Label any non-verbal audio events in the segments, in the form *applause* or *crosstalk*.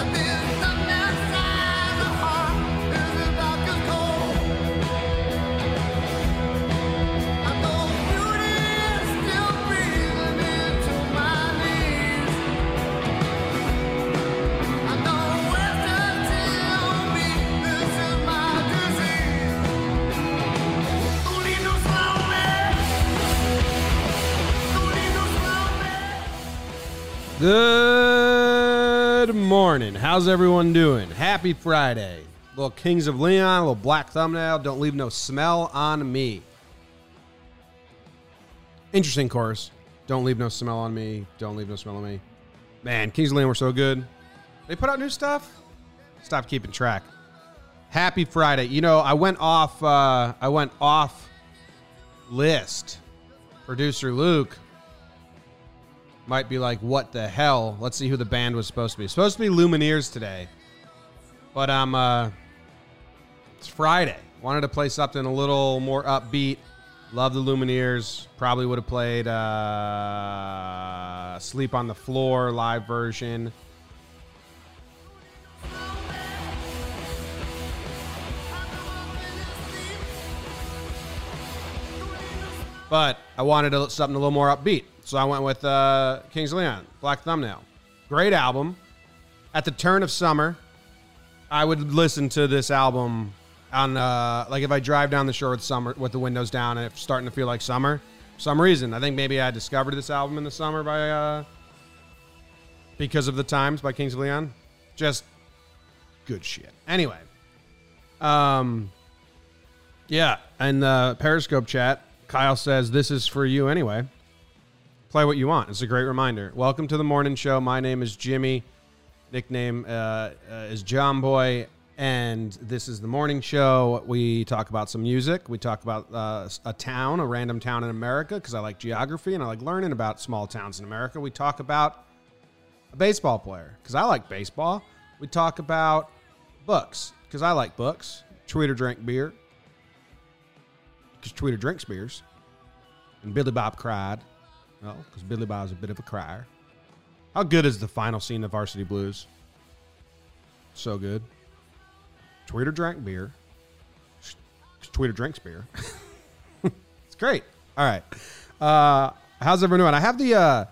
Good How's everyone doing? Happy Friday. Little Kings of Leon, little black thumbnail. Don't leave no smell on me. Interesting chorus. Don't leave no smell on me. Don't leave no smell on me. Man, Kings of Leon were so good. They put out new stuff. Stop keeping track. Happy Friday. You know, I went off. Uh, I went off list. Producer Luke might be like, what the hell? Let's see who the band was supposed to be. Supposed to be Lumineers today. But I'm uh it's Friday. Wanted to play something a little more upbeat. Love the Lumineers. Probably would have played uh Sleep on the Floor live version. But I wanted something a little more upbeat. So I went with uh, Kings Leon, Black Thumbnail. Great album. At the turn of summer, I would listen to this album on uh, like if I drive down the shore with summer with the windows down and it's starting to feel like summer. For some reason, I think maybe I discovered this album in the summer by uh, because of the times by Kings of Leon. Just good shit. Anyway, um, yeah, and the Periscope chat, Kyle says this is for you anyway. Play what you want. It's a great reminder. Welcome to the morning show. My name is Jimmy. Nickname uh, uh, is John Boy, and this is the morning show. We talk about some music. We talk about uh, a town, a random town in America, because I like geography and I like learning about small towns in America. We talk about a baseball player, because I like baseball. We talk about books, because I like books. Tweeter drank beer, because Tweeter drinks beers. And Billy Bob cried. Well, because Billy Bob's a bit of a crier. How good is the final scene of Varsity Blues? So good. Tweeter drank beer. Tweeter drinks beer. *laughs* it's great. All right. Uh, how's everyone doing? I have the uh,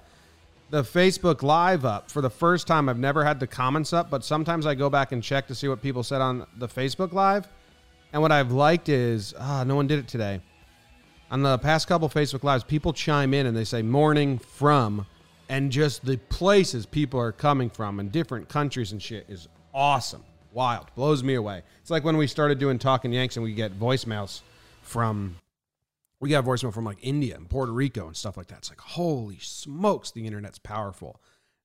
the Facebook Live up for the first time. I've never had the comments up, but sometimes I go back and check to see what people said on the Facebook Live. And what I've liked is, ah, no one did it today on the past couple Facebook Lives, people chime in and they say morning from, and just the places people are coming from and different countries and shit is awesome. Wild. Blows me away. It's like when we started doing Talking Yanks and we get voicemails from, we got voicemail from like India and Puerto Rico and stuff like that. It's like, holy smokes, the internet's powerful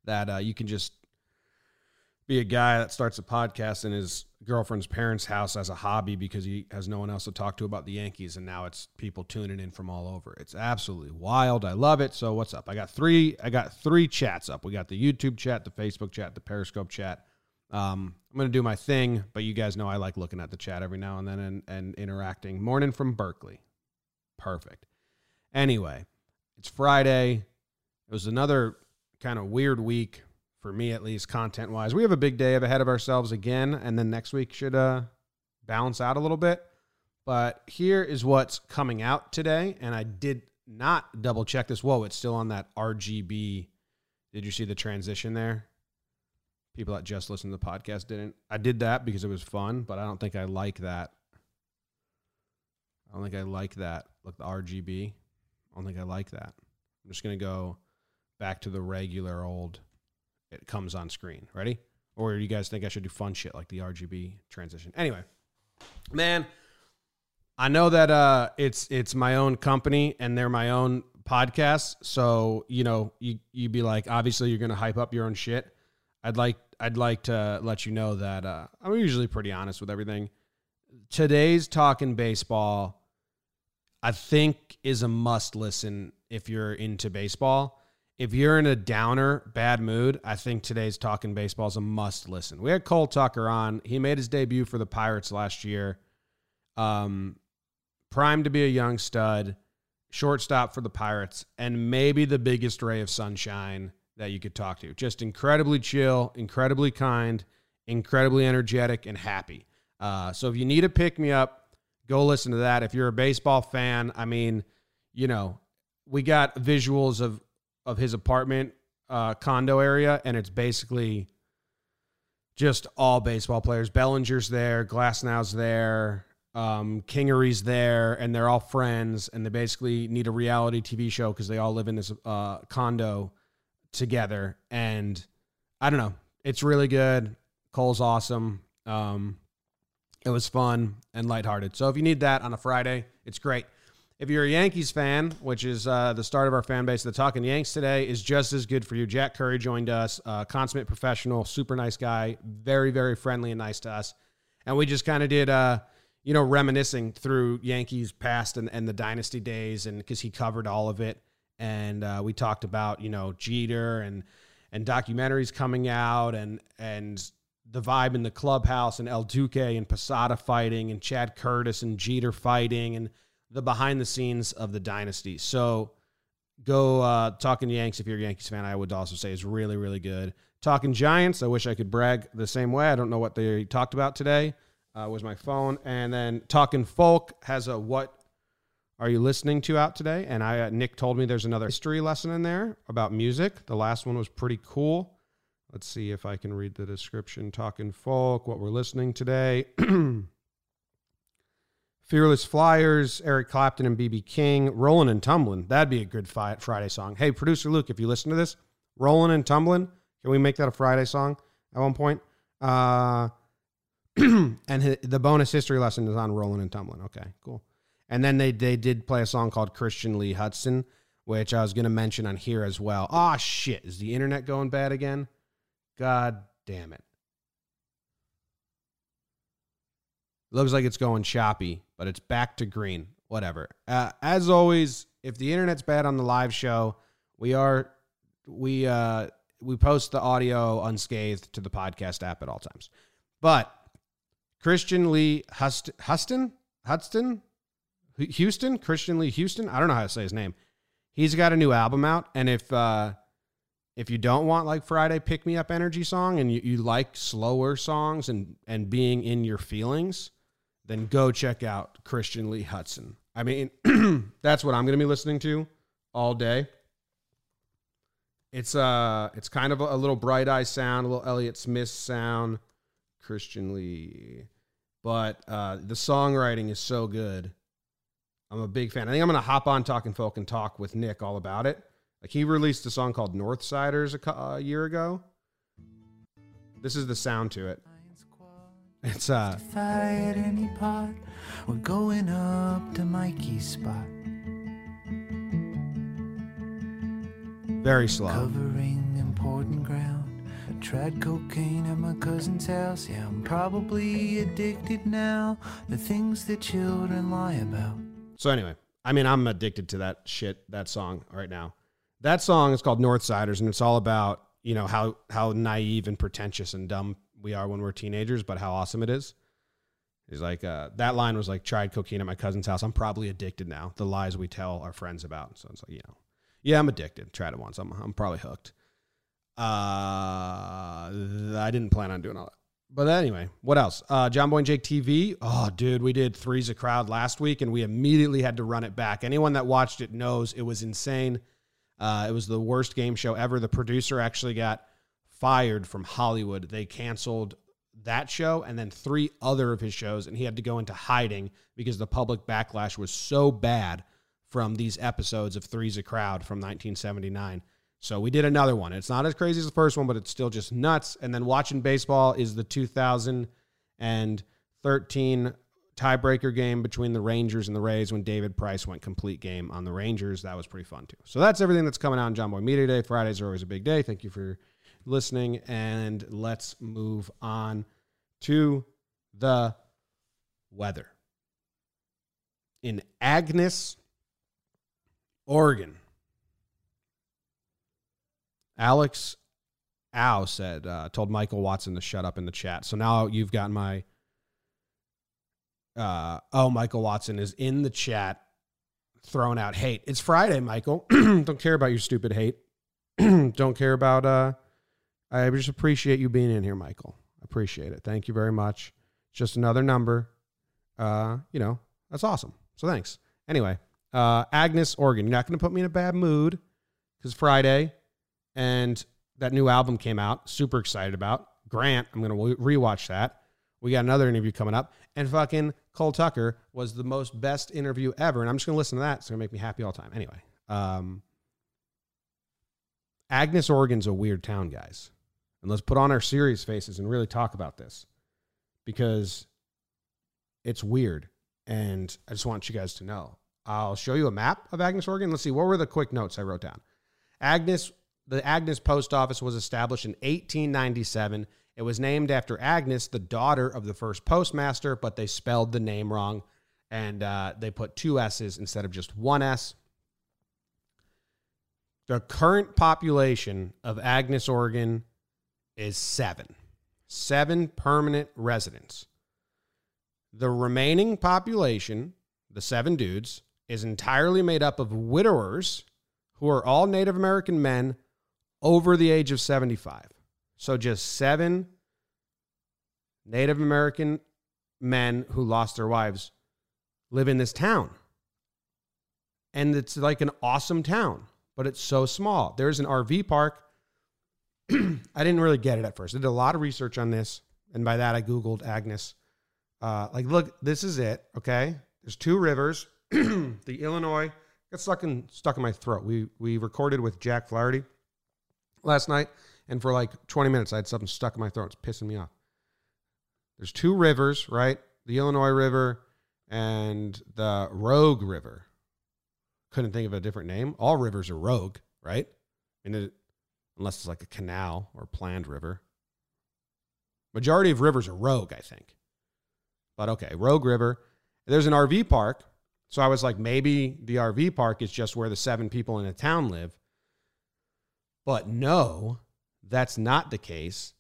that uh, you can just be a guy that starts a podcast in his girlfriend's parents' house as a hobby because he has no one else to talk to about the Yankees, and now it's people tuning in from all over. It's absolutely wild. I love it. So what's up? I got three. I got three chats up. We got the YouTube chat, the Facebook chat, the Periscope chat. Um, I'm gonna do my thing, but you guys know I like looking at the chat every now and then and, and interacting. Morning from Berkeley. Perfect. Anyway, it's Friday. It was another kind of weird week for me at least, content wise. We have a big day ahead of ourselves again, and then next week should uh, balance out a little bit. But here is what's coming out today, and I did not double check this. Whoa, it's still on that RGB. Did you see the transition there? People that just listened to the podcast didn't. I did that because it was fun, but I don't think I like that. I don't think I like that. Look, the RGB. I don't think I like that. I'm just going to go back to the regular old it comes on screen. Ready? Or you guys think I should do fun shit like the RGB transition? Anyway, man, I know that uh, it's it's my own company and they're my own podcast. So you know, you you'd be like, obviously, you're gonna hype up your own shit. I'd like I'd like to let you know that uh, I'm usually pretty honest with everything. Today's talking baseball, I think, is a must listen if you're into baseball if you're in a downer, bad mood, I think today's Talking Baseball is a must listen. We had Cole Tucker on. He made his debut for the Pirates last year. Um, primed to be a young stud, shortstop for the Pirates, and maybe the biggest ray of sunshine that you could talk to. Just incredibly chill, incredibly kind, incredibly energetic, and happy. Uh, so if you need a pick me up, go listen to that. If you're a baseball fan, I mean, you know, we got visuals of of his apartment uh, condo area, and it's basically just all baseball players. Bellinger's there, Glasnow's there, um, Kingery's there, and they're all friends, and they basically need a reality TV show because they all live in this uh, condo together. And I don't know, it's really good. Cole's awesome. Um, it was fun and lighthearted. So if you need that on a Friday, it's great. If you're a Yankees fan, which is uh, the start of our fan base, the Talking Yanks today is just as good for you. Jack Curry joined us, uh, consummate professional, super nice guy, very, very friendly and nice to us. And we just kind of did, uh, you know, reminiscing through Yankees past and, and the dynasty days, and because he covered all of it. And uh, we talked about, you know, Jeter and and documentaries coming out and and the vibe in the clubhouse and El Duque and Posada fighting and Chad Curtis and Jeter fighting and the behind the scenes of the dynasty. So go uh, talking Yanks if you're a Yankees fan. I would also say is really really good. Talking Giants. I wish I could brag the same way. I don't know what they talked about today. Uh, was my phone, and then talking folk has a what are you listening to out today? And I uh, Nick told me there's another history lesson in there about music. The last one was pretty cool. Let's see if I can read the description. Talking folk, what we're listening today. *clears throat* Fearless Flyers, Eric Clapton and BB King, Rolling and Tumbling. That'd be a good Friday song. Hey, producer Luke, if you listen to this, Rolling and Tumbling, can we make that a Friday song at one point? Uh, *clears throat* and the bonus history lesson is on Rolling and Tumbling. Okay, cool. And then they they did play a song called Christian Lee Hutson, which I was going to mention on here as well. Ah, oh, shit. Is the internet going bad again? God damn it. Looks like it's going choppy, but it's back to green. Whatever. Uh, as always, if the internet's bad on the live show, we are we uh we post the audio unscathed to the podcast app at all times. But Christian Lee Huston Huston Huston Houston Christian Lee Houston I don't know how to say his name. He's got a new album out, and if uh if you don't want like Friday pick me up energy song and you, you like slower songs and and being in your feelings, then go check out Christian Lee Hutson. I mean, *clears throat* that's what I'm going to be listening to all day. It's uh it's kind of a, a little bright eye sound, a little Elliott Smith sound, Christian Lee. But uh the songwriting is so good. I'm a big fan. I think I'm going to hop on Talking Folk and talk with Nick all about it. Like he released a song called Northsiders a, a year ago. This is the sound to it. It's uh at any pot. We're going up to Mikey's spot. Very slow. Covering important ground. I tried cocaine at my cousin's house. Yeah, I'm probably addicted now. The things that children lie about. So anyway, I mean, I'm addicted to that shit, that song right now. That song is called Northsiders, and it's all about you know how how naive and pretentious and dumb we are when we're teenagers, but how awesome it is. He's like, uh, that line was like, tried cocaine at my cousin's house. I'm probably addicted now. The lies we tell our friends about. So it's like, you know, yeah, I'm addicted. Tried it once. I'm, I'm probably hooked. Uh, I didn't plan on doing all that. But anyway, what else? Uh, John Boy and Jake TV. Oh, dude, we did Three's a Crowd last week and we immediately had to run it back. Anyone that watched it knows it was insane. Uh, it was the worst game show ever. The producer actually got fired from Hollywood. They canceled that show and then three other of his shows, and he had to go into hiding because the public backlash was so bad from these episodes of Three's a Crowd from 1979. So we did another one. It's not as crazy as the first one, but it's still just nuts. And then watching baseball is the 2013 tiebreaker game between the Rangers and the Rays when David Price went complete game on the Rangers. That was pretty fun too. So that's everything that's coming out on John Boy Media Day. Fridays are always a big day. Thank you for listening, and let's move on to the weather. In Agnes, Oregon, Alex Ow said, uh, told Michael Watson to shut up in the chat. So now you've got my, uh, oh, Michael Watson is in the chat throwing out hate. It's Friday, Michael. *clears throat* Don't care about your stupid hate. *clears throat* don't care about. Uh, I just appreciate you being in here, Michael. I appreciate it. Thank you very much. Just another number. Uh, you know, that's awesome. So thanks. Anyway, uh, Agnes Oregon. You're not going to put me in a bad mood because Friday and that new album came out. Super excited about. Grant, I'm going to rewatch that. We got another interview coming up. And fucking Cole Tucker was the most best interview ever. And I'm just going to listen to that. It's going to make me happy all the time. Anyway, um, Agnes, Oregon's a weird town, guys. And let's put on our serious faces and really talk about this because it's weird. And I just want you guys to know. I'll show you a map of Agnes, Oregon. Let's see. What were the quick notes I wrote down? Agnes, the Agnes Post Office was established in 1897. It was named after Agnes, the daughter of the first postmaster, but they spelled the name wrong and uh, they put two S's instead of just one S. The current population of Agnes, Oregon is seven. Seven permanent residents. The remaining population, the seven dudes, is entirely made up of widowers who are all Native American men over the age of 75. So just seven Native American men who lost their wives live in this town. And it's like an awesome town, but it's so small. There's an RV park *clears throat* I didn't really get it at first. I did a lot of research on this, and by that I googled Agnes. Uh, like, look, this is it. Okay, there's two rivers. *clears throat* the Illinois got stuck in stuck in my throat. We we recorded with Jack Flaherty last night, and for like 20 minutes I had something stuck in my throat. It's pissing me off. There's two rivers, right? The Illinois River and the Rogue River. Couldn't think of a different name. All rivers are rogue, right? And it, unless it's like a canal or planned river. Majority of rivers are rogue, I think. But okay, Rogue River. There's an RV park. So I was like, maybe the RV park is just where the seven people in a town live. But no, that's not the case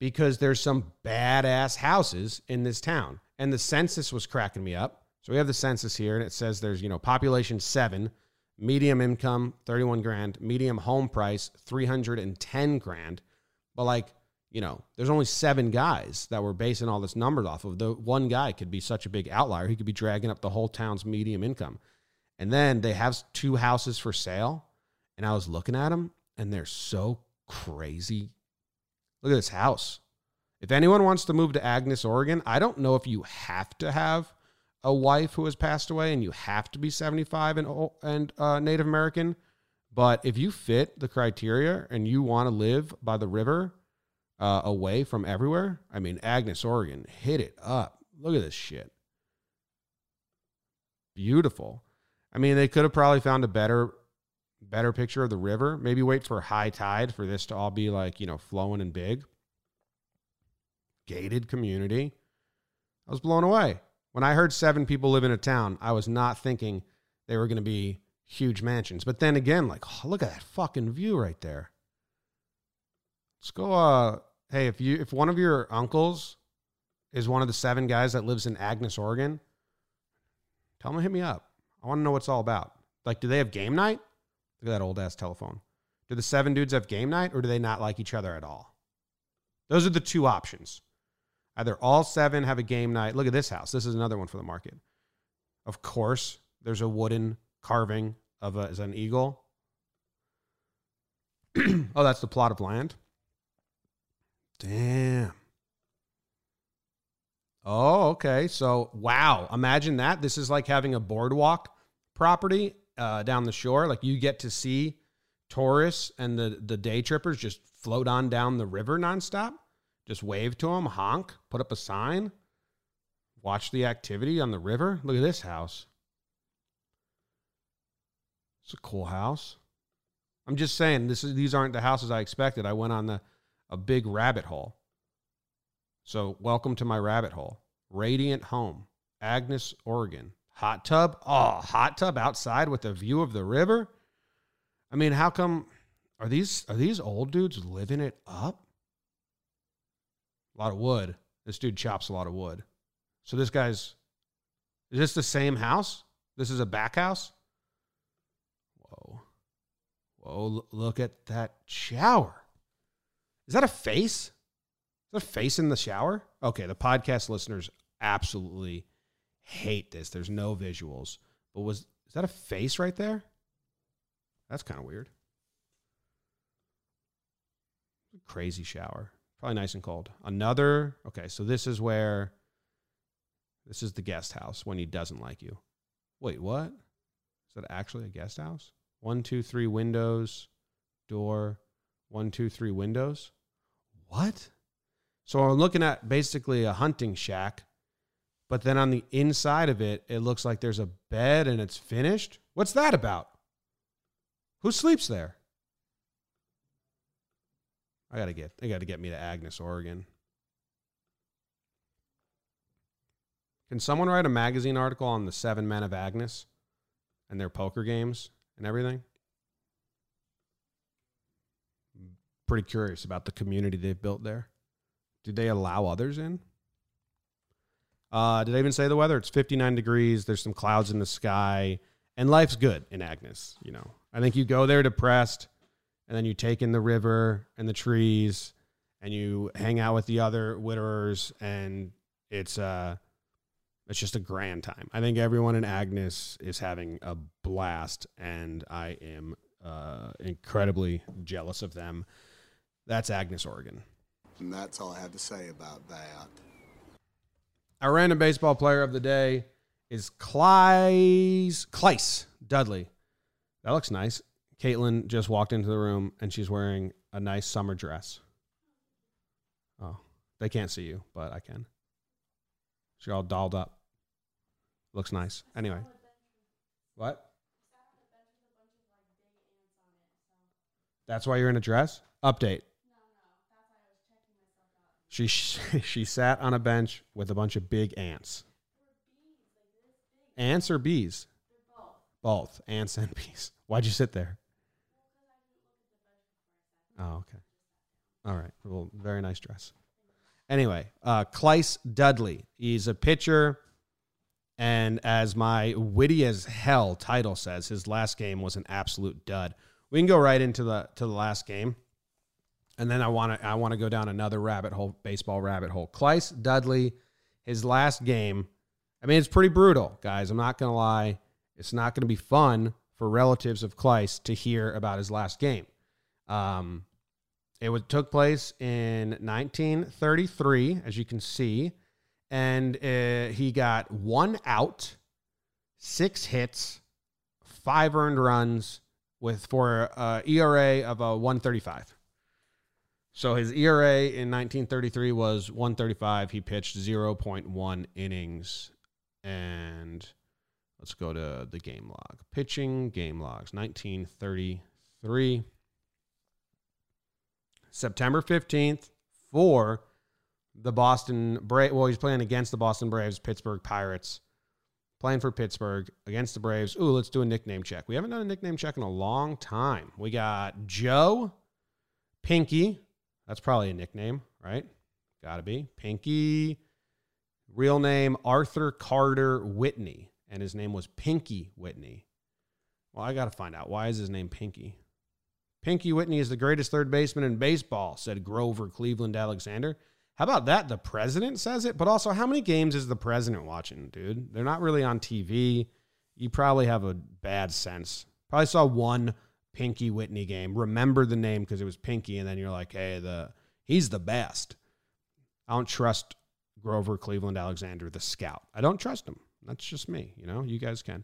because there's some badass houses in this town. And the census was cracking me up. So we have the census here and it says there's, you know, population seven medium income 31 grand medium home price 310 grand. But like you know there's only seven guys that were basing all this numbers off of. The one guy could be such a big outlier. He could be dragging up the whole town's medium income. And then they have two houses for sale and i was looking at them and they're so crazy. Look at this house. If anyone wants to move to agnes oregon i don't know if you have to have a wife who has passed away and you have to be 75 and, and uh, Native American. But if you fit the criteria and you want to live by the river uh, away from everywhere, I mean, Agnes, Oregon, hit it up. Look at this shit. Beautiful. I mean, they could have probably found a better better picture of the river. Maybe wait for high tide for this to all be like, you know, flowing and big. Gated community. I was blown away. When I heard seven people live in a town, I was not thinking they were going to be huge mansions. But then again, like, oh, look at that fucking view right there. Let's go. Uh, hey, if you if one of your uncles is one of the seven guys that lives in Agnes, Oregon, tell them to hit me up. I want to know what's all about. Like, do they have game night? Look at that old ass telephone. Do the seven dudes have game night, or do they not like each other at all? Those are the two options. Either all seven have a game night. Look at this house. This is another one for the market. Of course, there's a wooden carving of a, an eagle. *clears throat* oh, that's the plot of land. Damn. Oh, okay. So, wow. Imagine that. This is like having a boardwalk property uh, down the shore. Like you get to see tourists and the, the day trippers just float on down the river nonstop. Just wave to them, honk, put up a sign, watch the activity on the river. Look at this house. It's a cool house. I'm just saying this is these aren't the houses I expected. I went on the a big rabbit hole. So welcome to my rabbit hole. Radiant home, Agnes, Oregon. Hot tub. Oh, hot tub outside with a view of the river. I mean, how come are these are these old dudes living it up? A lot of wood. This dude chops a lot of wood. So this guy's is this the same house? This is a back house? Whoa. Whoa, look at that shower. Is that a face? Is that a face in the shower? Okay, the podcast listeners absolutely hate this. There's no visuals. But was is that a face right there? That's kind of weird. Crazy shower. Probably nice and cold. Another. Okay, so this is where this is the guest house when he doesn't like you. Wait, what? Is that actually a guest house? One, two, three windows, door, one, two, three windows. What? So I'm looking at basically a hunting shack, but then on the inside of it, it looks like there's a bed and it's finished. What's that about? Who sleeps there? I gotta get. They gotta get me to Agnes, Oregon. Can someone write a magazine article on the seven men of Agnes and their poker games and everything? Pretty curious about the community they've built there. Do they allow others in? Uh, did I even say the weather? It's 59 degrees. There's some clouds in the sky, and life's good in Agnes. You know, I think you go there depressed, and then you take in the river and the trees, and you hang out with the other widowers, and it's uh, it's just a grand time. I think everyone in Agnes is having a blast, and I am uh, incredibly jealous of them. That's Agnes, Oregon. And that's all I have to say about that. Our random baseball player of the day is Clise, Clise Dudley. That looks nice. Caitlin just walked into the room and she's wearing a nice summer dress. Oh, they can't see you, but I can. She's all dolled up. Looks nice. Anyway. What? That's why you're in a dress? Update. She *laughs* she sat on a bench with a bunch of big ants. Ants or bees? Both. Ants and bees. Why'd you sit there? Oh, okay. All right. Well, very nice dress. Anyway, uh, Clise Dudley. He's a pitcher. And as my witty as hell title says, his last game was an absolute dud. We can go right into the to the last game. And then I want to I want to go down another rabbit hole, baseball rabbit hole. Clise Dudley, his last game. I mean, it's pretty brutal, guys. I'm not gonna lie. It's not gonna be fun for relatives of Clise to hear about his last game. Um, it was, took place in 1933, as you can see, and uh, he got one out, six hits, five earned runs, with for uh, ERA of a 135. So his ERA in 1933 was 135. He pitched 0.1 innings. And let's go to the game log. Pitching game logs 1933. September 15th for the Boston Braves. Well, he's playing against the Boston Braves, Pittsburgh Pirates. Playing for Pittsburgh against the Braves. Ooh, let's do a nickname check. We haven't done a nickname check in a long time. We got Joe, Pinky, that's probably a nickname, right? Got to be. Pinky, real name Arthur Carter Whitney, and his name was Pinky Whitney. Well, I got to find out why is his name Pinky. Pinky Whitney is the greatest third baseman in baseball, said Grover Cleveland Alexander. How about that? The president says it, but also, how many games is the president watching, dude? They're not really on TV. You probably have a bad sense. Probably saw one Pinky Whitney game. Remember the name because it was Pinky, and then you're like, hey, the he's the best. I don't trust Grover Cleveland Alexander, the scout. I don't trust him. That's just me. You know, you guys can.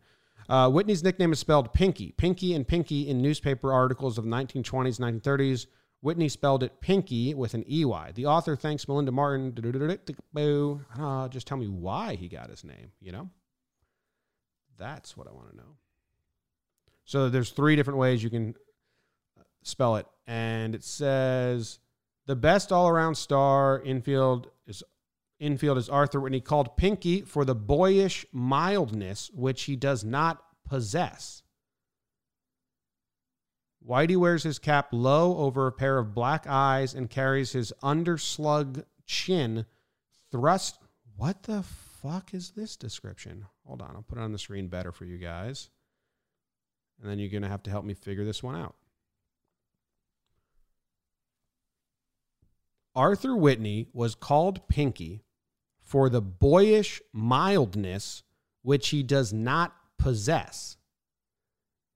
Uh, Whitney's nickname is spelled Pinky. Pinky and Pinky in newspaper articles of the 1920s, 1930s. Whitney spelled it Pinky with an EY. The author thanks Melinda Martin. Uh, just tell me why he got his name, you know? That's what I want to know. So there's three different ways you can spell it, and it says the best all-around star infield is infield is Arthur Whitney, called Pinky for the boyish mildness which he does not possess. Whitey wears his cap low over a pair of black eyes and carries his underslug chin thrust. What the fuck is this description? Hold on, I'll put it on the screen better for you guys. And then you're going to have to help me figure this one out. Arthur Whitney was called Pinky for the boyish mildness which he does not possess.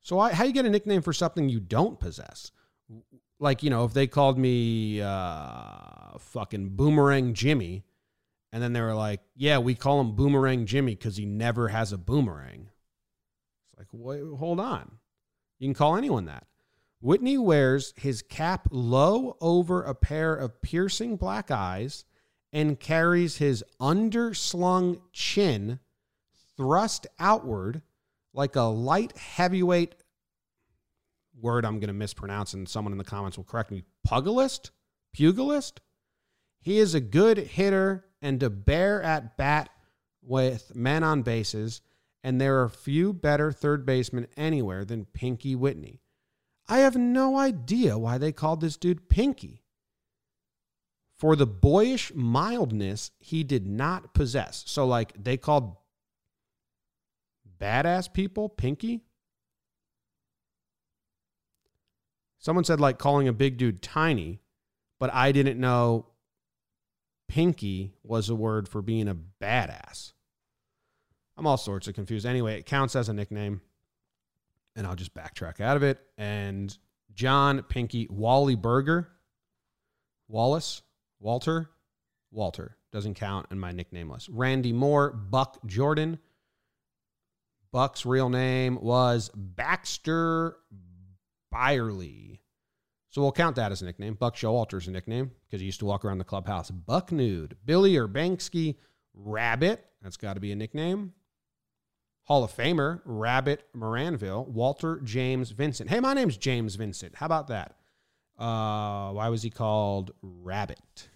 So, I, how you get a nickname for something you don't possess? Like, you know, if they called me uh, fucking Boomerang Jimmy, and then they were like, yeah, we call him Boomerang Jimmy because he never has a boomerang. It's like, wait, hold on. You can call anyone that. Whitney wears his cap low over a pair of piercing black eyes and carries his underslung chin thrust outward like a light heavyweight word I'm going to mispronounce and someone in the comments will correct me. Pugilist? Pugilist? He is a good hitter and a bear at bat with men on bases, and there are few better third basemen anywhere than Pinky Whitney. I have no idea why they called this dude Pinky. For the boyish mildness he did not possess. So, like, they called badass people Pinky? Someone said, like, calling a big dude tiny, but I didn't know Pinky was a word for being a badass. I'm all sorts of confused. Anyway, it counts as a nickname and I'll just backtrack out of it. And John Pinky Wally Berger, Wallace, Walter, Walter doesn't count in my nickname list. Randy Moore, Buck Jordan. Buck's real name was Baxter Byerly. So we'll count that as a nickname. Buck Showalter's a nickname because he used to walk around the clubhouse. Buck Nude. Billy Urbanski Rabbit. That's got to be a nickname. Hall of Famer, Rabbit Maranville, Walter James Vincent. Hey, my name's James Vincent. How about that? Uh, why was he called Rabbit?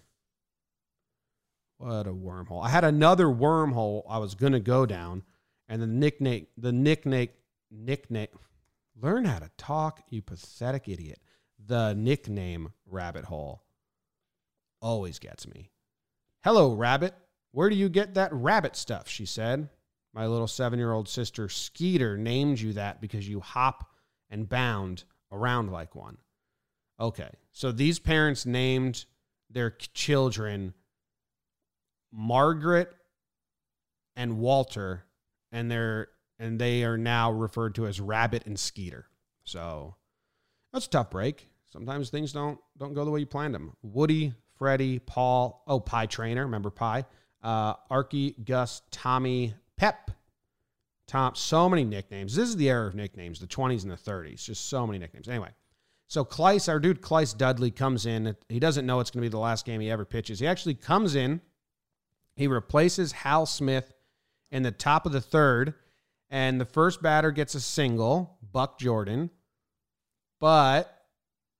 What a wormhole. I had another wormhole I was to go down, and the nickname, the nickname, nickname, learn how to talk, you pathetic idiot. The nickname rabbit hole always gets me. Hello, Rabbit. Where do you get that rabbit stuff? She said. My little seven year old sister Skeeter named you that because you hop and bound around like one. Okay. So these parents named their children Margaret and Walter, and they're and they are now referred to as Rabbit and Skeeter. So that's a tough break. Sometimes things don't don't go the way you planned them. Woody, Freddie, Paul, oh Pie Traynor, remember Pie? Uh, Arky, Gus, Tommy, Pep, Tom, so many nicknames. This is the era of nicknames, the 20s and the 30s. Just so many nicknames. Anyway, so Clise, our dude Clise Dudley comes in. He doesn't know it's going to be the last game he ever pitches. He actually comes in. He replaces Hal Smith in the top of the third, and the first batter gets a single, Buck Jordan. But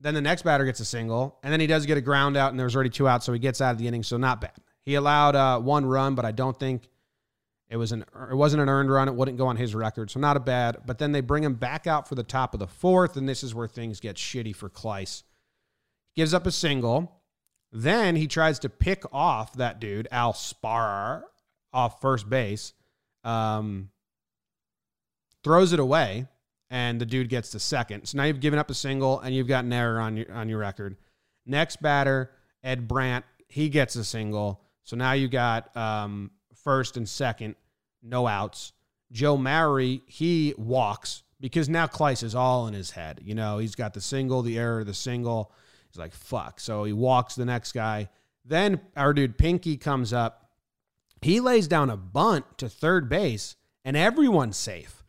then the next batter gets a single, and then he does get a ground out, and there's already two outs, so he gets out of the inning. So not bad. He allowed uh, one run, but I don't think it was an it wasn't an earned run. It wouldn't go on his record, so not a bad. But then they bring him back out for the top of the fourth, and this is where things get shitty for Clise. Gives up a single. Then he tries to pick off that dude Al Spar off first base. Um, throws it away, and the dude gets the second. So now you've given up a single, and you've got an error on your on your record. Next batter, Ed Brandt, he gets a single. So now you got um, first and second no outs. Joe Mowry, he walks because now Clise is all in his head. You know, he's got the single, the error, the single. He's like, fuck. So he walks the next guy. Then our dude Pinky comes up. He lays down a bunt to third base, and everyone's safe.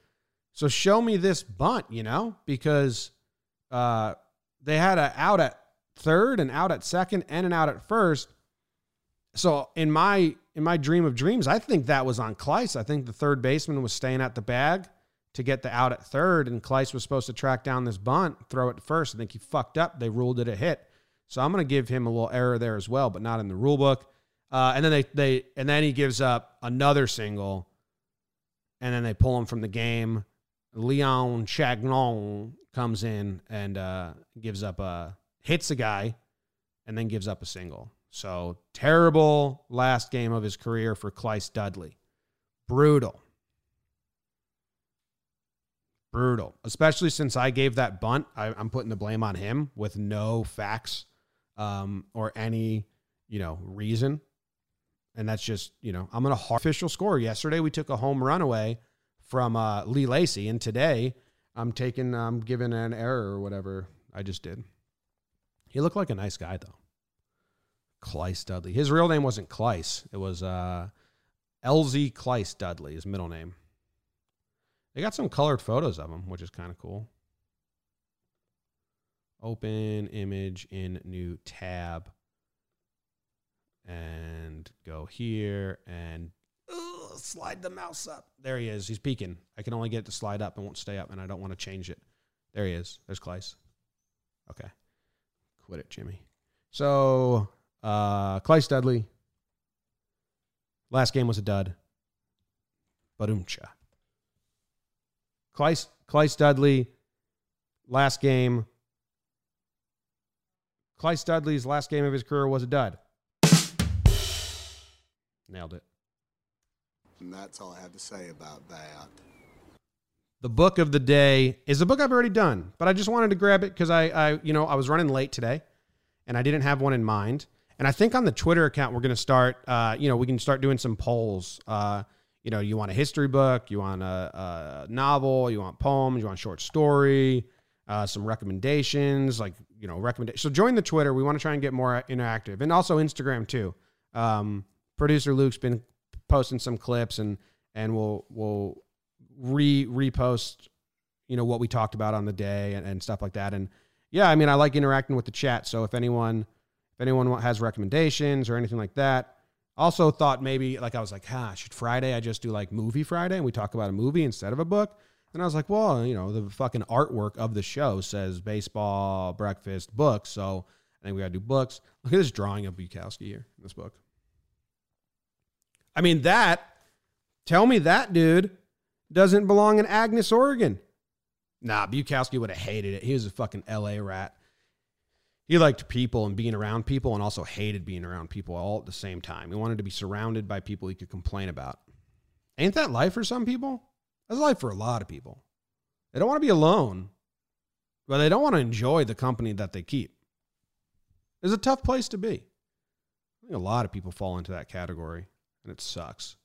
So show me this bunt, you know, because uh, they had a out at third and out at second and an out at first. So in my in my dream of dreams, I think that was on Clise. I think the third baseman was staying at the bag to get the out at third, and Clise was supposed to track down this bunt, throw it first. I think he fucked up. They ruled it a hit. So I'm going to give him a little error there as well, but not in the rule book. Uh, and then they they and then he gives up another single, and then they pull him from the game. Leon Chagnon comes in and uh, gives up a hits a guy, and then gives up a single. So terrible last game of his career for Clise Dudley. Brutal. Brutal. Especially since I gave that bunt. I, am putting the blame on him with no facts um, or any you know, reason. And that's just, you know, I'm going to official score. Yesterday we took a home run away from uh, Lee Lacy, and today I'm taking, I'm giving an error or whatever I just did. He looked like a nice guy though. Clise Dudley. His real name wasn't Clise. It was uh, Elzie Clise Dudley, his middle name. They got some colored photos of him, which is kind of cool. Open image in new tab. And go here and ugh, slide the mouse up. There he is. He's peeking. I can only get it to slide up and won't stay up, and I don't want to change it. There he is. There's Clise. Okay. Quit it, Jimmy. So, uh, Clise Dudley. Last game was a dud. Badumcha. Clise, Clise Dudley, last game. Clise Dudley's last game of his career was a dud. Nailed it. And that's all I have to say about that. The book of the day is a book I've already done, but I just wanted to grab it because I, I, you know, I was running late today, and I didn't have one in mind. And I think on the Twitter account we're going to start, uh, you know, we can start doing some polls. Uh, you know, you want a history book, you want a, a novel, you want poems, you want a short story, uh, some recommendations, like you know, recommendation. So join the Twitter. We want to try and get more interactive, and also Instagram too. Um, producer Luke's been posting some clips, and and we'll we'll re repost, you know, what we talked about on the day and, and stuff like that. And yeah, I mean, I like interacting with the chat. So if anyone anyone has recommendations or anything like that, also thought maybe like I was like, huh, should Friday I just do like movie Friday and we talk about a movie instead of a book? And I was like, well, you know, the fucking artwork of the show says baseball, breakfast, books. So I think we gotta do books. Look at this drawing of Bukowski here in this book. I mean, that, tell me that dude doesn't belong in Agnes, Oregon. Nah, Bukowski would have hated it. He was a fucking LA rat. He liked people and being around people and also hated being around people all at the same time. He wanted to be surrounded by people he could complain about. Ain't that life for some people? That's life for a lot of people. They don't want to be alone, but they don't want to enjoy the company that they keep. It's a tough place to be. I think a lot of people fall into that category, and it sucks.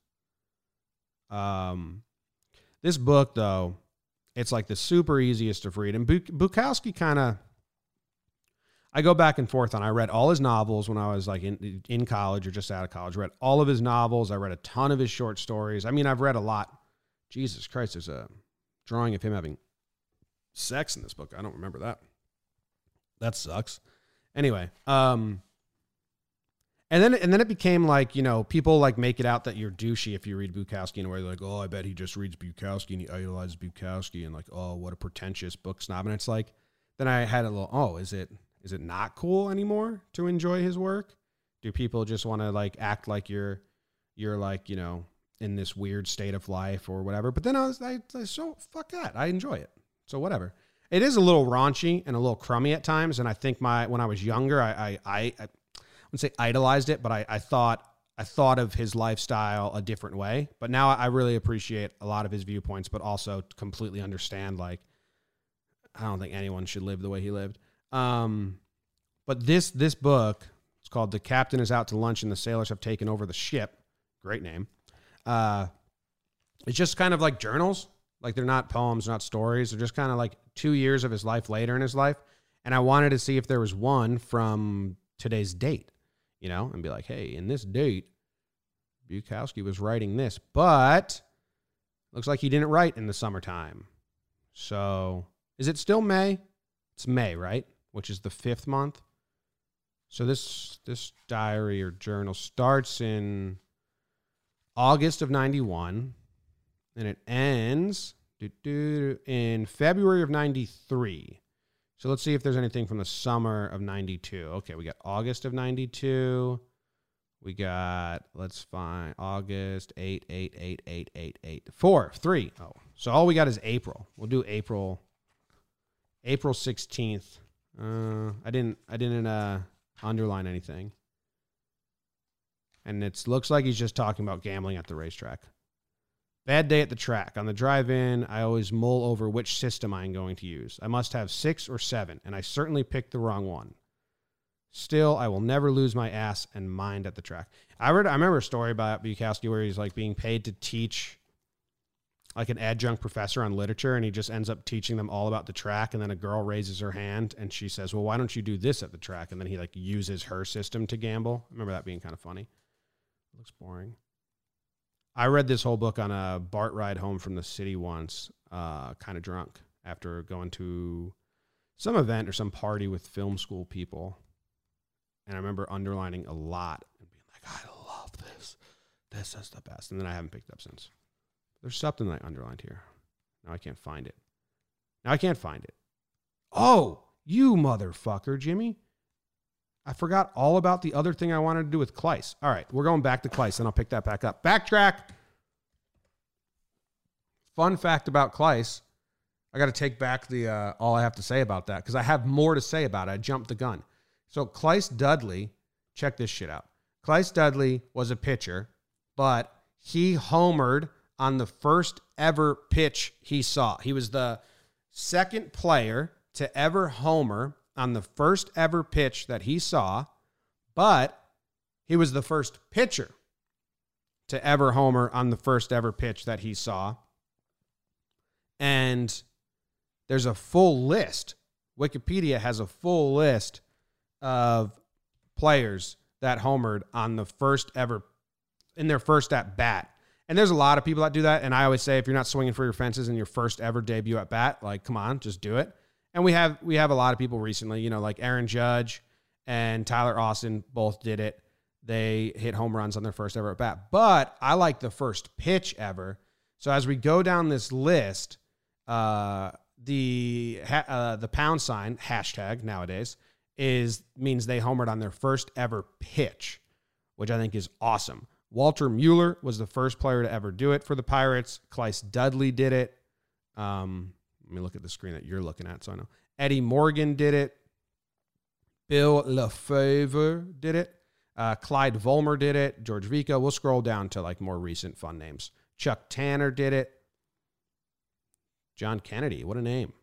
Um, this book, though, it's like the super easiest of read. And Bukowski kind of, I go back and forth on. I read all his novels when I was like in in college or just out of college. Read all of his novels. I read a ton of his short stories. I mean, I've read a lot. Jesus Christ, there's a drawing of him having sex in this book. I don't remember that. That sucks. Anyway, um, and then and then it became like you know people like make it out that you're douchey if you read Bukowski in a way like oh I bet he just reads Bukowski and he idolizes Bukowski and like oh what a pretentious book snob and it's like then I had a little oh is it is it not cool anymore to enjoy his work? Do people just want to like act like you're you're like you know in this weird state of life or whatever? But then I was I so fuck that I enjoy it so whatever. It is a little raunchy and a little crummy at times, and I think my when I was younger, I I, I, I wouldn't say idolized it, but I, I thought I thought of his lifestyle a different way. But now I really appreciate a lot of his viewpoints, but also completely understand like I don't think anyone should live the way he lived. Um, but this this book, it's called "The Captain is Out to Lunch and the Sailors Have Taken Over the Ship." Great name. Uh, it's just kind of like journals. Like they're not poems, not stories. They're just kind of like two years of his life later in his life. And I wanted to see if there was one from today's date you know, and be like, hey, in this date, Bukowski was writing this, but looks like he didn't write in the summertime. So is it still May? It's May, right? Which is the fifth month. So this this diary or journal starts in August of '91, and it ends in February of '93. So let's see if there's anything from the summer of 92. Okay, we got August of 92. We got, let's find August 8, 8, 8, 8, 8, 8, 4, 3. Oh, so all we got is April. We'll do April, April 16th. Uh, I didn't, I didn't uh, underline anything. And it looks like he's just talking about gambling at the racetrack. Bad day at the track. On the drive in, I always mull over which system I'm going to use. I must have six or seven, and I certainly picked the wrong one. Still, I will never lose my ass and mind at the track. I read. I remember a story about Bukowski where he's like being paid to teach, like an adjunct professor on literature, and he just ends up teaching them all about the track. And then a girl raises her hand and she says, "Well, why don't you do this at the track?" And then he like uses her system to gamble. I remember that being kind of funny. looks boring. I read this whole book on a BART ride home from the city once, uh, kind of drunk after going to some event or some party with film school people. And I remember underlining a lot and being like, I love this. This is the best. And then I haven't picked up since. There's something I underlined here. Now I can't find it. Now I can't find it. Oh, you motherfucker, Jimmy. I forgot all about the other thing I wanted to do with Clise. All right, we're going back to Clise, and I'll pick that back up. Backtrack. Fun fact about Clise. I got to take back the uh, all I have to say about that because I have more to say about it. I jumped the gun. So Clise Dudley, check this shit out. Clise Dudley was a pitcher, but he homered on the first ever pitch he saw. He was the second player to ever homer on the first ever pitch that he saw, but he was the first pitcher to ever homer on the first ever pitch that he saw. And there's a full list. Wikipedia has a full list of players that homered on the first ever in their first at bat. And there's a lot of people that do that. And I always say, if you're not swinging for your fences in your first ever debut at bat, like, come on, just do it. And we have we have a lot of people recently, you know, like Aaron Judge and Tyler Austin both did it. They hit home runs on their first ever at bat. But I like the first pitch ever. So as we go down this list, uh, the uh, the pound sign hashtag nowadays is means they homered on their first ever pitch, which I think is awesome. Walter Mueller was the first player to ever do it for the Pirates. Clise Dudley did it. Um, let me look at the screen that you're looking at so I know. Eddie Morgan did it. Bill LeFebvre did it. Uh, Clyde Vollmer did it. George Vico. We'll scroll down to like more recent fun names. Chuck Tanner did it. John Kennedy. What a name.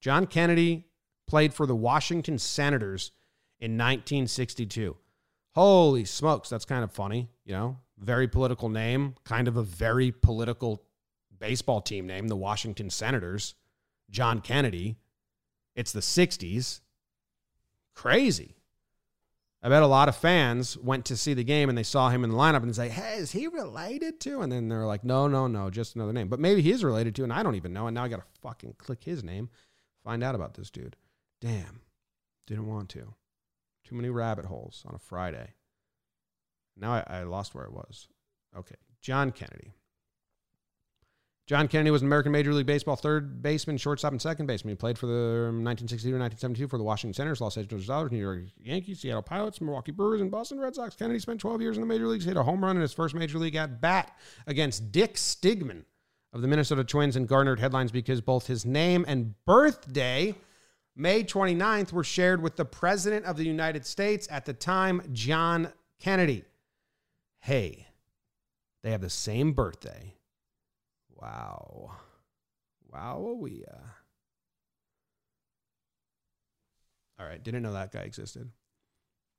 John Kennedy played for the Washington Senators in 1962. Holy smokes, that's kind of funny, you know? Very political name, kind of a very political baseball team name, the Washington Senators. John Kennedy. It's the 60s. Crazy. I bet a lot of fans went to see the game and they saw him in the lineup and say, Hey, is he related to? And then they're like, No, no, no, just another name. But maybe he is related to, and I don't even know. And now I got to fucking click his name, find out about this dude. Damn. Didn't want to. Too many rabbit holes on a Friday. Now I, I lost where I was. Okay. John Kennedy. John Kennedy was an American Major League Baseball third baseman, shortstop, and second baseman. He played for the 1962 to 1972 for the Washington Senators, Los Angeles Dodgers, New York Yankees, Seattle Pilots, Milwaukee Brewers, and Boston Red Sox. Kennedy spent 12 years in the major leagues. Hit a home run in his first major league at bat against Dick Stigman of the Minnesota Twins and garnered headlines because both his name and birthday, May 29th, were shared with the President of the United States at the time, John Kennedy. Hey, they have the same birthday. Wow. Wow, we. All right, didn't know that guy existed.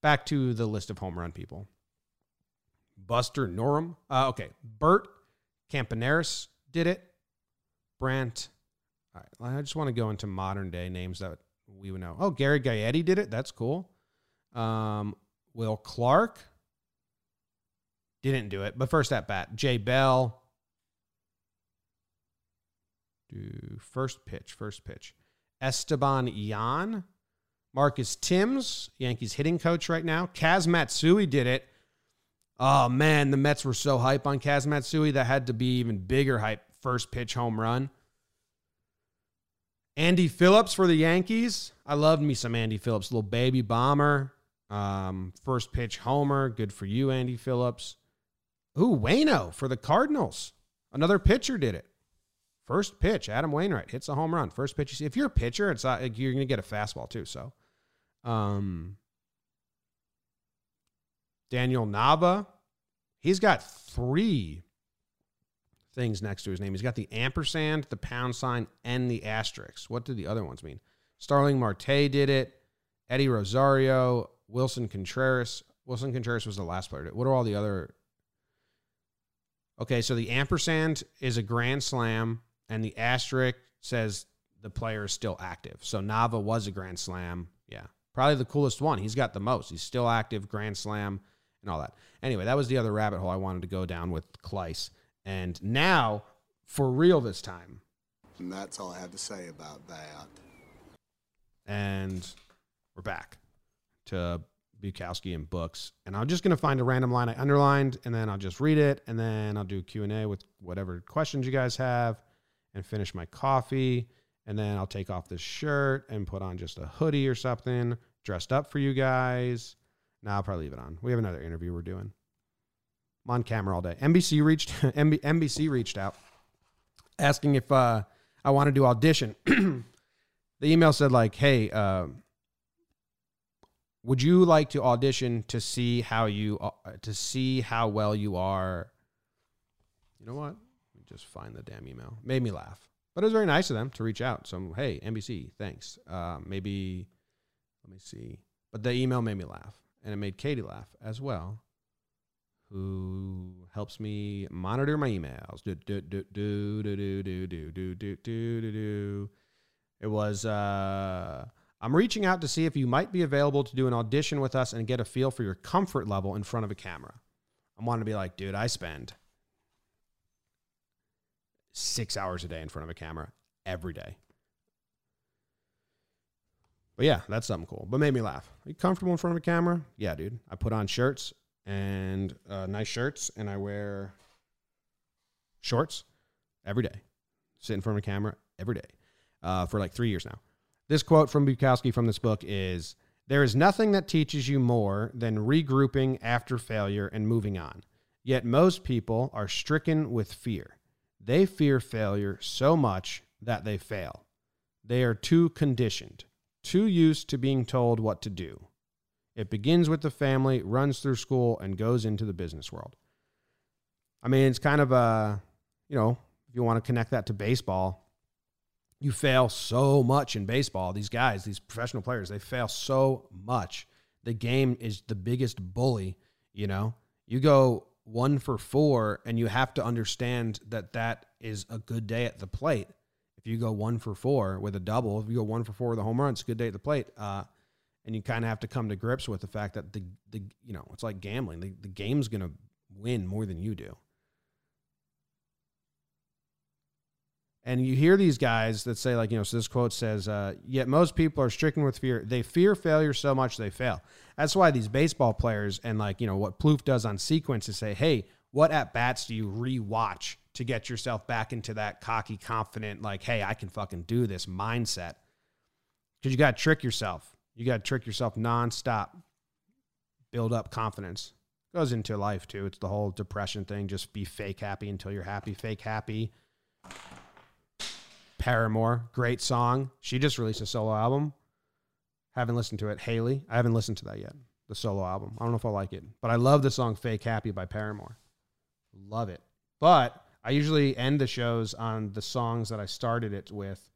Back to the list of home run people. Buster Narum. Uh, okay, Bert Campaneris did it. Brant. All right, I just want to go into modern day names that we would know. Oh, Gary Gaetti did it. That's cool. Um, Will Clark didn't do it, but first at bat, Jay Bell, do first pitch, first pitch. Esteban Yan, Marcus Thames, Yankees hitting coach right now. Kaz Matsui did it. Oh man, the Mets were so hype on Kaz Matsui that had to be even bigger hype. First pitch home run. Andy Phillips for the Yankees. I loved me some Andy Phillips, little baby bomber. Um, first pitch homer. Good for you, Andy Phillips. Ooh, Wayno for the Cardinals. Another pitcher did it. First pitch, Adam Wainwright hits a home run. First pitch, you see. If you're a pitcher, it's not, you're going to get a fastball too. So, um, Daniel Nava, he's got three things next to his name. He's got the ampersand, the pound sign, and the asterisk. What do the other ones mean? Starling Marte did it. Eddie Rosario Willson Contreras. Willson Contreras was the last player. What are all the other? Okay, so the ampersand is a grand slam, and the asterisk says the player is still active. So Nava was a grand slam. Yeah, probably the coolest one. He's got the most. He's still active, grand slam, and all that. Anyway, that was the other rabbit hole I wanted to go down with Clise. And now, for real this time. And that's all I have to say about that. And we're back to Bukowski and books. And I'm just going to find a random line I underlined, and then I'll just read it, and then I'll do Q&A with whatever questions you guys have, and finish my coffee. And then I'll take off this shirt and put on just a hoodie or something, dressed up for you guys. Now I'll probably leave it on. We have another interview we're doing. I'm on camera all day. NBC reached *laughs* NBC reached out asking if uh, I want to do audition. *clears throat* the email said like, "Hey, uh, would you like to audition to see how you uh, to see how well you are?" You know what? Let me just find the damn email. Made me laugh, but it was very nice of them to reach out. So hey, NBC, thanks. Uh, maybe let me see. But the email made me laugh, and it made Katie laugh as well who helps me monitor my emails. Do do do do do do do do do do do do. It was uh I'm reaching out to see if you might be available to do an audition with us and get a feel for your comfort level in front of a camera. I'm wanting to be like, dude, I spend six hours a day in front of a camera every day. But yeah, that's something cool. But made me laugh. Are you comfortable in front of a camera? Yeah, dude. I put on shirts and uh, nice shirts, and I wear shorts every day. Sit in front of a camera every day uh, for like three years now. This quote from Bukowski from this book is There is nothing that teaches you more than regrouping after failure and moving on. Yet most people are stricken with fear. They fear failure so much that they fail. They are too conditioned, too used to being told what to do. It begins with the family, runs through school, and goes into the business world. I mean, it's kind of a, you know, if you want to connect that to baseball, you fail so much in baseball. These guys, these professional players, they fail so much. The game is the biggest bully, you know. You go one for four, and you have to understand that that is a good day at the plate. If you go one for four with a double, if you go one for four with a home run, it's a good day at the plate. Uh, and you kind of have to come to grips with the fact that the the you know it's like gambling. The, the game's to win more than you do. And you hear these guys that say, like, you know, so this quote says, uh, yet most people are stricken with fear. They fear failure so much they fail. That's why these baseball players and, like, you know, what Plouffe does on sequence is say, hey, what at bats do you rewatch to get yourself back into that cocky, confident, like, hey, I can fucking do this mindset? Because you got to trick yourself. You got to trick yourself nonstop. Build up confidence. Goes into life too. It's the whole depression thing. Just be fake happy until you're happy. Fake happy. Paramore, great song. She just released a solo album. Haven't listened to it. Hayley, I haven't listened to that yet. The solo album. I don't know if I like it, but I love the song "Fake Happy" by Paramore. Love it. But I usually end the shows on the songs that I started it with,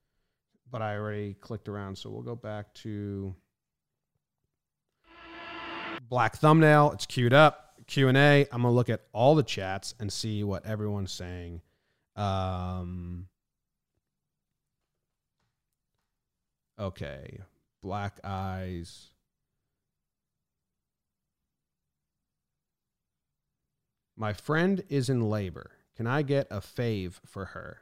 but I already clicked around, so we'll go back to black thumbnail. It's queued up. Q and A. I'm gonna look at all the chats and see what everyone's saying. Um, okay, black eyes. My friend is in labor. Can I get a fave for her?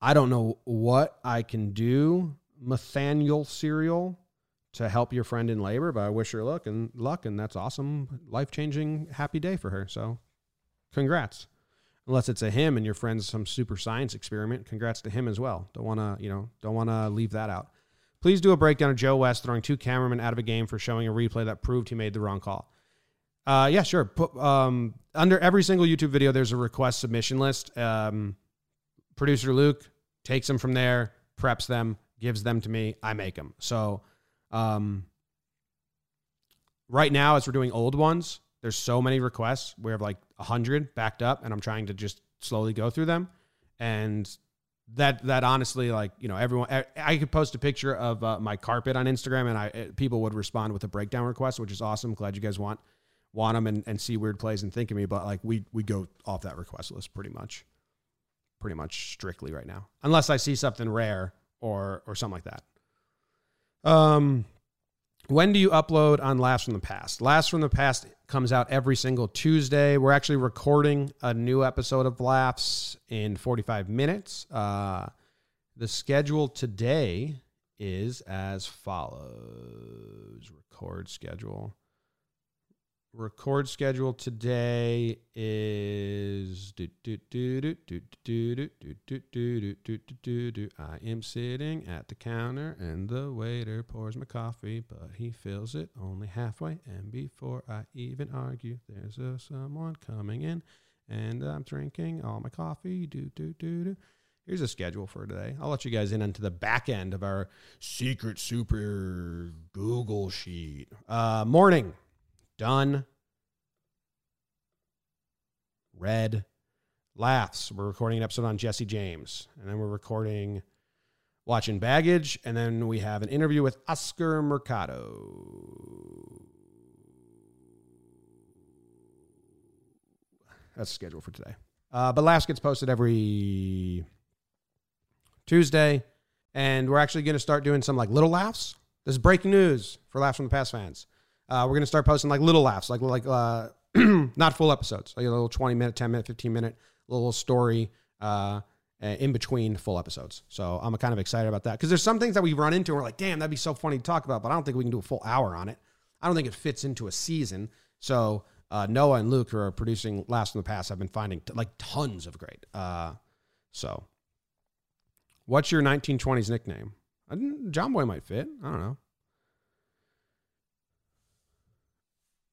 I don't know what I can do, Nathaniel Cereal, to help your friend in labor, but I wish her luck and luck, and that's awesome, life changing, happy day for her. So, congrats. Unless it's a him and your friend's some super science experiment, congrats to him as well. Don't want to, you know, don't want to leave that out. Please do a breakdown of Joe West throwing two cameramen out of a game for showing a replay that proved he made the wrong call. Uh, yeah, sure. Put, um, under every single YouTube video, there's a request submission list. Um, producer Luke takes them from there, preps them, gives them to me. I make them. So um, right now, as we're doing old ones, there's so many requests. We have like 100 backed up, and I'm trying to just slowly go through them. And that that honestly like you know everyone I, could post a picture of uh, my carpet on Instagram and I people would respond with a breakdown request which is awesome. Glad you guys want want them and, and see weird plays and think of me but like we we go off that request list pretty much pretty much strictly right now unless I see something rare or or something like that. Um when do you upload on Laughs from the Past? Laughs from the Past comes out every single Tuesday. We're actually recording a new episode of Laughs in 45 minutes. Uh, the schedule today is as follows record schedule. Record schedule today is I am sitting at the counter and the waiter pours my coffee, but he fills it only halfway. And before I even argue, there's a someone coming in, and I'm drinking all my coffee. Do do do do. Here's a schedule for today. I'll let you guys in onto the back end of our secret super Google sheet. Uh, morning done. Red laughs. We're recording an episode on Jesse James, and then we're recording watching baggage, and then we have an interview with Oscar Mercado. That's scheduled for today. Uh, but laughs gets posted every Tuesday, and we're actually going to start doing some like little laughs. This is breaking news for laughs from the past fans. Uh, we're gonna start posting like little laughs, like like uh, *clears throat* not full episodes, like a little twenty minute, ten minute, fifteen minute little story uh, in between full episodes. So I'm kind of excited about that because there's some things that we run into and we're like, damn, that'd be so funny to talk about, but I don't think we can do a full hour on it. I don't think it fits into a season. So uh, Noah and Luke, who are producing Laughs in the Past, I've been finding t- like tons of great. Uh, so, what's your 1920s nickname? John Boy might fit. I don't know.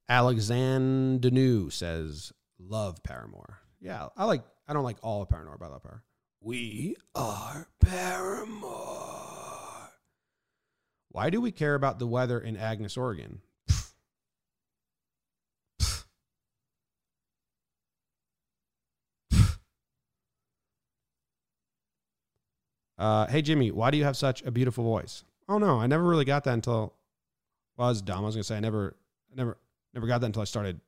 Alexander New says, "Love Paramore." Yeah, I like. I don't like all of Paramore, but I love Paramore. We are Paramore. Why do we care about the weather in Agness, Oregon? Uh, hey Jimmy, why do you have such a beautiful voice? Oh no, I never really got that until well, I was dumb. I was gonna say I never, I never, Never got that until I started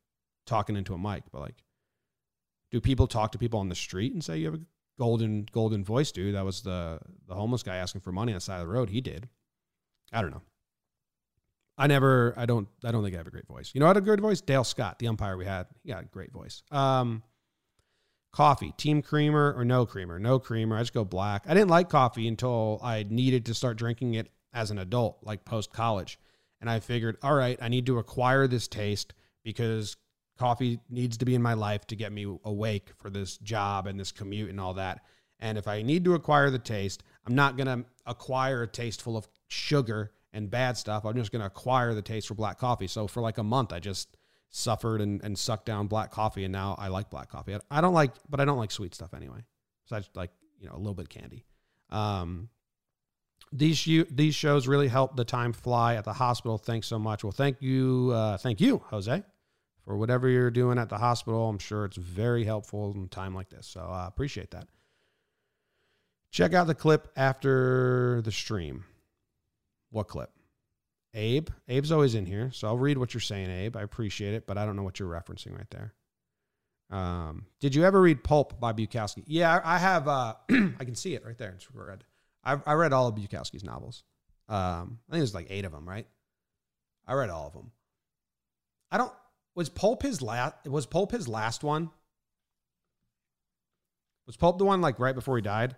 talking into a mic. But like, do people talk to people on the street and say you have a golden golden voice, dude? That was the the homeless guy asking for money on the side of the road. He did. I don't know. I never. I don't. I don't think I have a great voice. You know, I had a good voice. Dale Scott, the umpire we had, he got a great voice. Um, coffee, team creamer or no creamer? No creamer. I just go black. I didn't like coffee until I needed to start drinking it as an adult, like post college and I figured, all right, I need to acquire this taste because coffee needs to be in my life to get me awake for this job and this commute and all that. And if I need to acquire the taste, I'm not going to acquire a taste full of sugar and bad stuff. I'm just going to acquire the taste for black coffee. So for like a month, I just suffered and, and sucked down black coffee. And now I like black coffee. I don't like, but I don't like sweet stuff anyway. So I just like, you know, a little bit candy. Um, these these shows really help the time fly at the hospital. Thanks so much. Well, thank you, uh, thank you, Jose, for whatever you're doing at the hospital. I'm sure it's very helpful in time like this. So I uh, appreciate that. Check out the clip after the stream. What clip? Abe. Abe's always in here, so I'll read what you're saying, Abe. I appreciate it, but I don't know what you're referencing right there. Um, did you ever read Pulp by Bukowski? Yeah, I have. Uh, *clears throat* I can see it right there. It's red. I, I read all of Bukowski's novels. Um, I think there's like eight of them, right? I read all of them. I don't. Was Pulp his last? Was Pulp his last one? Was Pulp the one like right before he died?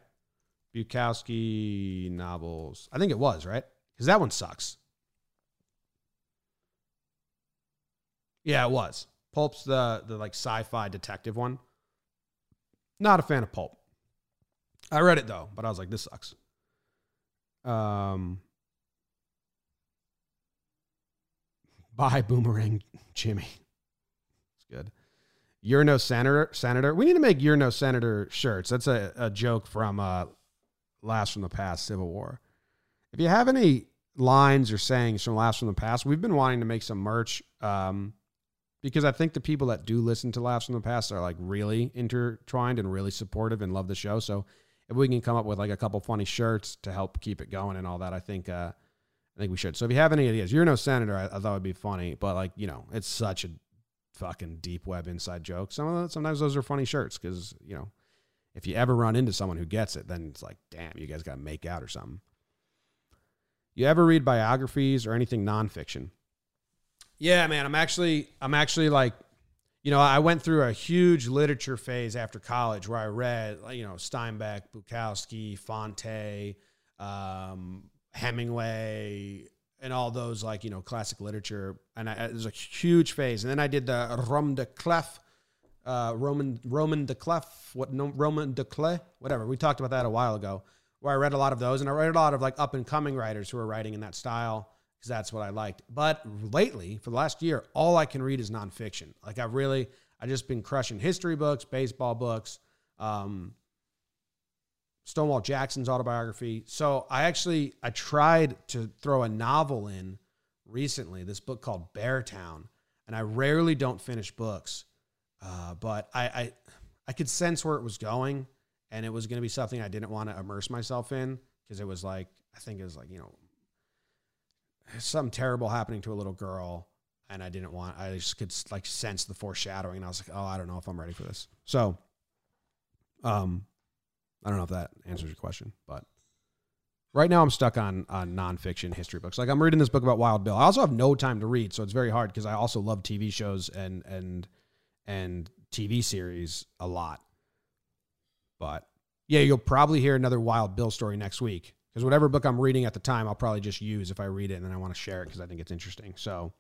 Bukowski novels. I think it was right because that one sucks. Yeah, it was. Pulp's the the like sci-fi detective one. Not a fan of Pulp. I read it though, but I was like, this sucks. Um, bye, Boomerang Jimmy. It's good. You're no senator. Senator. We need to make "You're no senator" shirts. That's a, a joke from uh, Laughs from the Past Civil War. If you have any lines or sayings from Laughs from the Past, we've been wanting to make some merch um, because I think the people that do listen to Laughs from the Past are like really intertwined and really supportive and love the show. So if we can come up with like a couple funny shirts to help keep it going and all that, I think uh, I think we should. So if you have any ideas, you're no senator. I, I thought it'd be funny, but like you know, it's such a fucking deep web inside joke. Some of the, sometimes those are funny shirts because you know, if you ever run into someone who gets it, then it's like, damn, you guys got to make out or something. You ever read biographies or anything nonfiction? Yeah, man. I'm actually I'm actually like you know, I went through a huge literature phase after college where I read, you know, Steinbeck, Bukowski, Fante, um, Hemingway, and all those like you know classic literature. And I, it was a huge phase. And then I did the Roman de Clef, uh, Roman Roman de Clef, what no, Roman de Clef, whatever. We talked about that a while ago, where I read a lot of those, and I read a lot of like up and coming writers who are writing in that style because that's what I liked. But lately, for the last year, all I can read is nonfiction. Like I really, I just been crushing history books, baseball books. Um, Stonewall Jackson's autobiography. So I actually I tried to throw a novel in recently. This book called Beartown, and I rarely don't finish books, uh, but I, I I could sense where it was going, and it was going to be something I didn't want to immerse myself in because it was like I think it was like you know something terrible happening to a little girl, and I didn't want. I just could like sense the foreshadowing, and I was like, oh, I don't know if I'm ready for this. So, um, I don't know if that answers your question, but right now I'm stuck on on nonfiction history books. Like I'm reading this book about Wild Bill. I also have no time to read, so it's very hard because I also love TV shows and and and TV series a lot. But yeah, you'll probably hear another Wild Bill story next week because whatever book I'm reading at the time, I'll probably just use if I read it and then I want to share it because I think it's interesting. So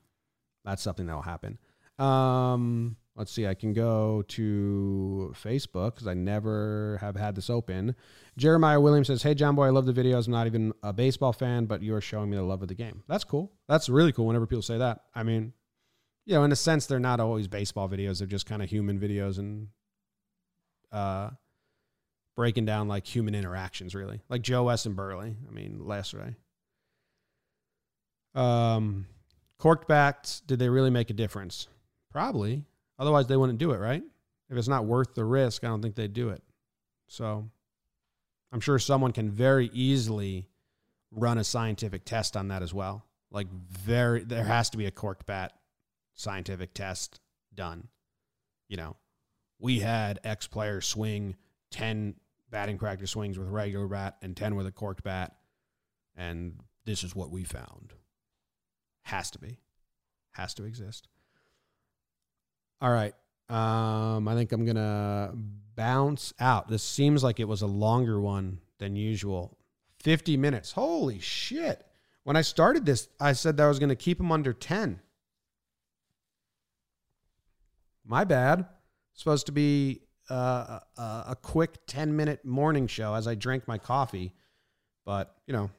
that's something that will happen. Um, let's see, I can go to Facebook because I never have had this open. Jeremiah Williams says, Hey, John Boy, I love the videos. I'm not even a baseball fan, but you are showing me the love of the game. That's cool. That's really cool whenever people say that. I mean, you know, in a sense, they're not always baseball videos, they're just kind of human videos and uh, breaking down like human interactions, really. Like Joe West and Burley. I mean, last day. Um, corked bats, did they really make a difference? Probably. Otherwise, they wouldn't do it, right? If it's not worth the risk, I don't think they'd do it. So I'm sure someone can very easily run a scientific test on that as well. Like, very, there has to be a corked bat scientific test done. You know, we had X player swing 10 batting practice swings with a regular bat and 10 with a corked bat. And this is what we found. Has to be. Has to exist. All right. Um, I think I'm gonna bounce out. This seems like it was a longer one than usual. 50 minutes. Holy shit. When I started this, I said that I was gonna keep them under 10. My bad. supposed to be uh, a, quick 10 minute morning show as I drank my coffee. But, you know,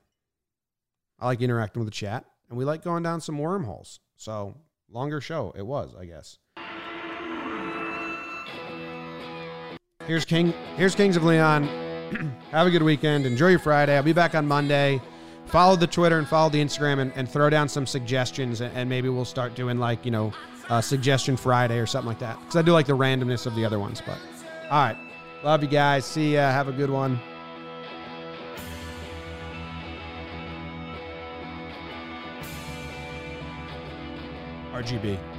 I like interacting with the chat and we like going down some wormholes. So, longer show it was, I guess. Here's King. Here's Kings of Leon. *clears throat* Have a good weekend. Enjoy your Friday. I'll be back on Monday. Follow the Twitter and follow the Instagram and, and throw down some suggestions, and, and, maybe we'll start doing like you know, uh, suggestion Friday or something like that. Because I do like the randomness of the other ones. But all right, love you guys. See ya. Have a good one. RGB.